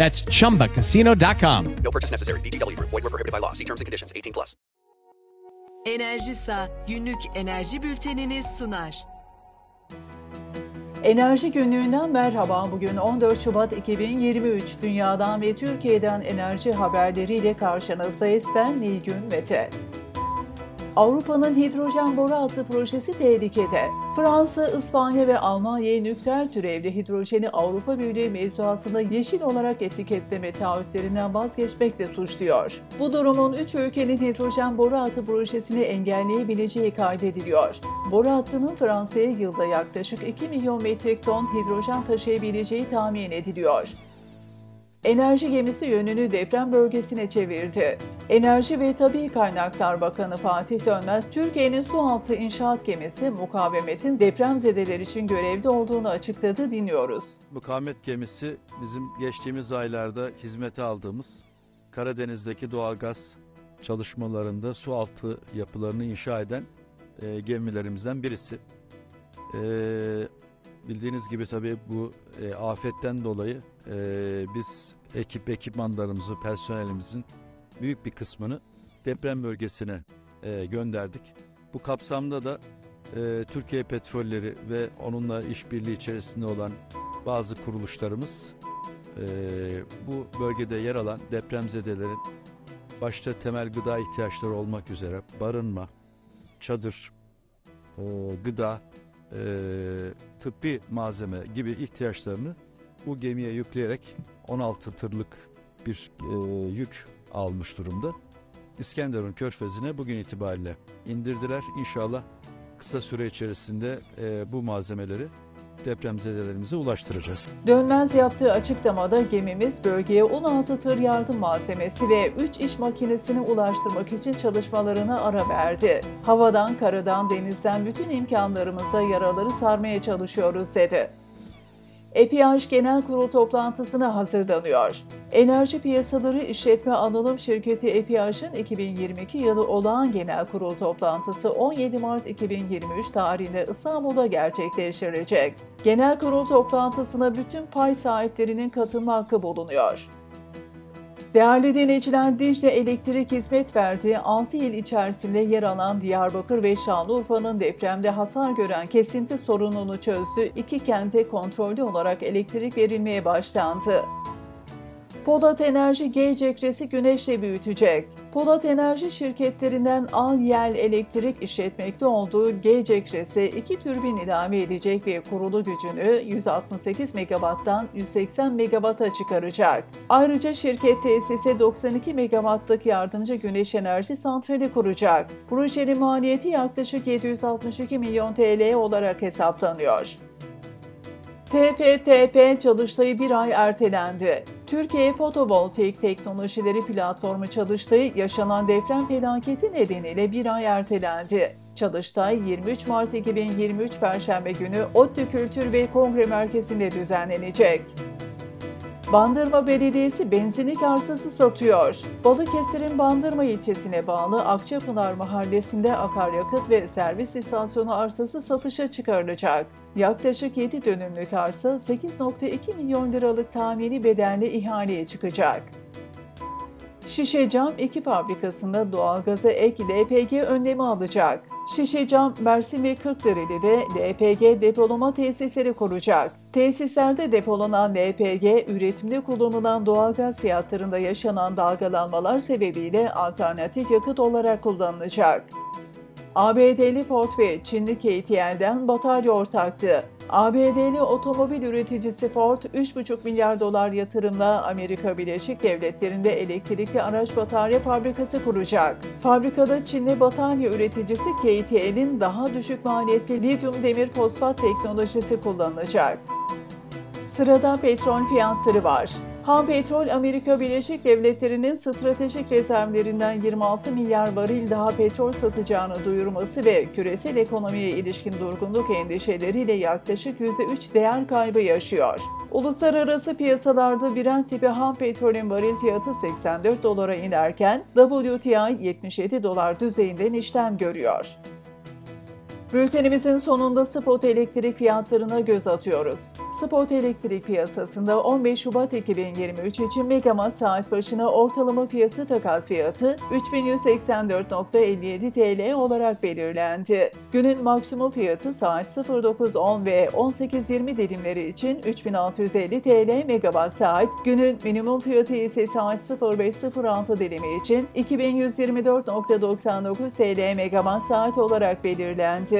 That's chumbacasino.com. No purchase necessary. VGW Group. Void were prohibited by law. See terms and conditions. 18 plus. Enerjisa günlük enerji bülteniniz sunar. Enerji günlüğünden merhaba. Bugün 14 Şubat 2023 Dünya'dan ve Türkiye'den enerji haberleriyle karşınızdayız. Ben Nilgün Mete. Avrupa'nın hidrojen boru hattı projesi tehlikede. Fransa, İspanya ve Almanya'yı nükleer türevli hidrojeni Avrupa Birliği mevzuatında yeşil olarak etiketleme taahhütlerinden vazgeçmekle suçluyor. Bu durumun üç ülkenin hidrojen boru hattı projesini engelleyebileceği kaydediliyor. Boru hattının Fransa'ya yılda yaklaşık 2 milyon metrik ton hidrojen taşıyabileceği tahmin ediliyor. Enerji gemisi yönünü deprem bölgesine çevirdi. Enerji ve Tabi Kaynaklar Bakanı Fatih Dönmez, Türkiye'nin su altı inşaat gemisi Mukavemet'in depremzedeler için görevde olduğunu açıkladı dinliyoruz. Mukavemet gemisi bizim geçtiğimiz aylarda hizmete aldığımız Karadeniz'deki doğalgaz çalışmalarında su altı yapılarını inşa eden e, gemilerimizden birisi. E, bildiğiniz gibi tabii bu e, afetten dolayı e, biz ekip ekipmanlarımızı, personelimizin büyük bir kısmını deprem bölgesine e, gönderdik. Bu kapsamda da e, Türkiye Petrolleri ve onunla işbirliği içerisinde olan bazı kuruluşlarımız e, bu bölgede yer alan depremzedelerin başta temel gıda ihtiyaçları olmak üzere barınma, çadır, e, gıda, e, tıbbi malzeme gibi ihtiyaçlarını bu gemiye yükleyerek 16 tırlık bir e, yük almış durumda. İskenderun Körfezi'ne bugün itibariyle indirdiler. İnşallah kısa süre içerisinde e, bu malzemeleri depremzedelerimize ulaştıracağız. Dönmez yaptığı açıklamada gemimiz bölgeye 16 tır yardım malzemesi ve 3 iş makinesini ulaştırmak için çalışmalarına ara verdi. Havadan, karadan, denizden bütün imkanlarımızla yaraları sarmaya çalışıyoruz dedi. EPH Genel Kurul toplantısına hazırlanıyor. Enerji Piyasaları İşletme Anonim Şirketi EPH'ın 2022 yılı olağan genel kurul toplantısı 17 Mart 2023 tarihinde İstanbul'da gerçekleştirilecek. Genel kurul toplantısına bütün pay sahiplerinin katılma hakkı bulunuyor. Değerli dinleyiciler, Dicle Elektrik hizmet verdiği 6 il içerisinde yer alan Diyarbakır ve Şanlıurfa'nın depremde hasar gören kesinti sorununu çözdü. İki kente kontrollü olarak elektrik verilmeye başlandı. Polat Enerji G güneşle büyütecek. Polat Enerji şirketlerinden Al Yel Elektrik işletmekte olduğu G cekresi iki türbin ilave edecek ve kurulu gücünü 168 MW'dan 180 MW'a çıkaracak. Ayrıca şirket tesise 92 MW'lık yardımcı güneş enerji santrali kuracak. Projenin maliyeti yaklaşık 762 milyon TL olarak hesaplanıyor. TFTP çalıştayı bir ay ertelendi. Türkiye Fotovoltaik Teknolojileri Platformu çalıştayı yaşanan deprem felaketi nedeniyle bir ay ertelendi. Çalıştay 23 Mart 2023 Perşembe günü ODTÜ Kültür ve Kongre Merkezi'nde düzenlenecek. Bandırma Belediyesi benzinlik arsası satıyor. Balıkesir'in Bandırma ilçesine bağlı Akçapınar Mahallesi'nde akaryakıt ve servis istasyonu arsası satışa çıkarılacak. Yaklaşık 7 dönümlük arsa 8.2 milyon liralık tahmini bedenli ihaleye çıkacak. Şişe Cam 2 fabrikasında doğalgaza ek LPG önlemi alacak. Şişe Cam, Mersin ve Kırklareli'de LPG depolama tesisleri kuracak. Tesislerde depolanan LPG, üretimde kullanılan doğalgaz fiyatlarında yaşanan dalgalanmalar sebebiyle alternatif yakıt olarak kullanılacak. ABD'li Ford ve Çinli KTL'den batarya ortaktı. ABD'li otomobil üreticisi Ford, 3,5 milyar dolar yatırımla Amerika Birleşik Devletleri'nde elektrikli araç batarya fabrikası kuracak. Fabrikada Çinli batarya üreticisi KTL'in daha düşük maliyetli lityum demir fosfat teknolojisi kullanılacak. Sırada petrol fiyatları var. Ham petrol Amerika Birleşik Devletleri'nin stratejik rezervlerinden 26 milyar varil daha petrol satacağını duyurması ve küresel ekonomiye ilişkin durgunluk endişeleriyle yaklaşık %3 değer kaybı yaşıyor. Uluslararası piyasalarda Brent tipi ham petrolün varil fiyatı 84 dolara inerken WTI 77 dolar düzeyinden işlem görüyor. Bültenimizin sonunda spot elektrik fiyatlarına göz atıyoruz. Spot elektrik piyasasında 15 Şubat 2023 için megawatt saat başına ortalama piyasa takas fiyatı 3184.57 TL olarak belirlendi. Günün maksimum fiyatı saat 09.10 ve 18.20 dilimleri için 3650 TL megawatt saat, günün minimum fiyatı ise saat 05.06 dilimi için 2124.99 TL megawatt saat olarak belirlendi.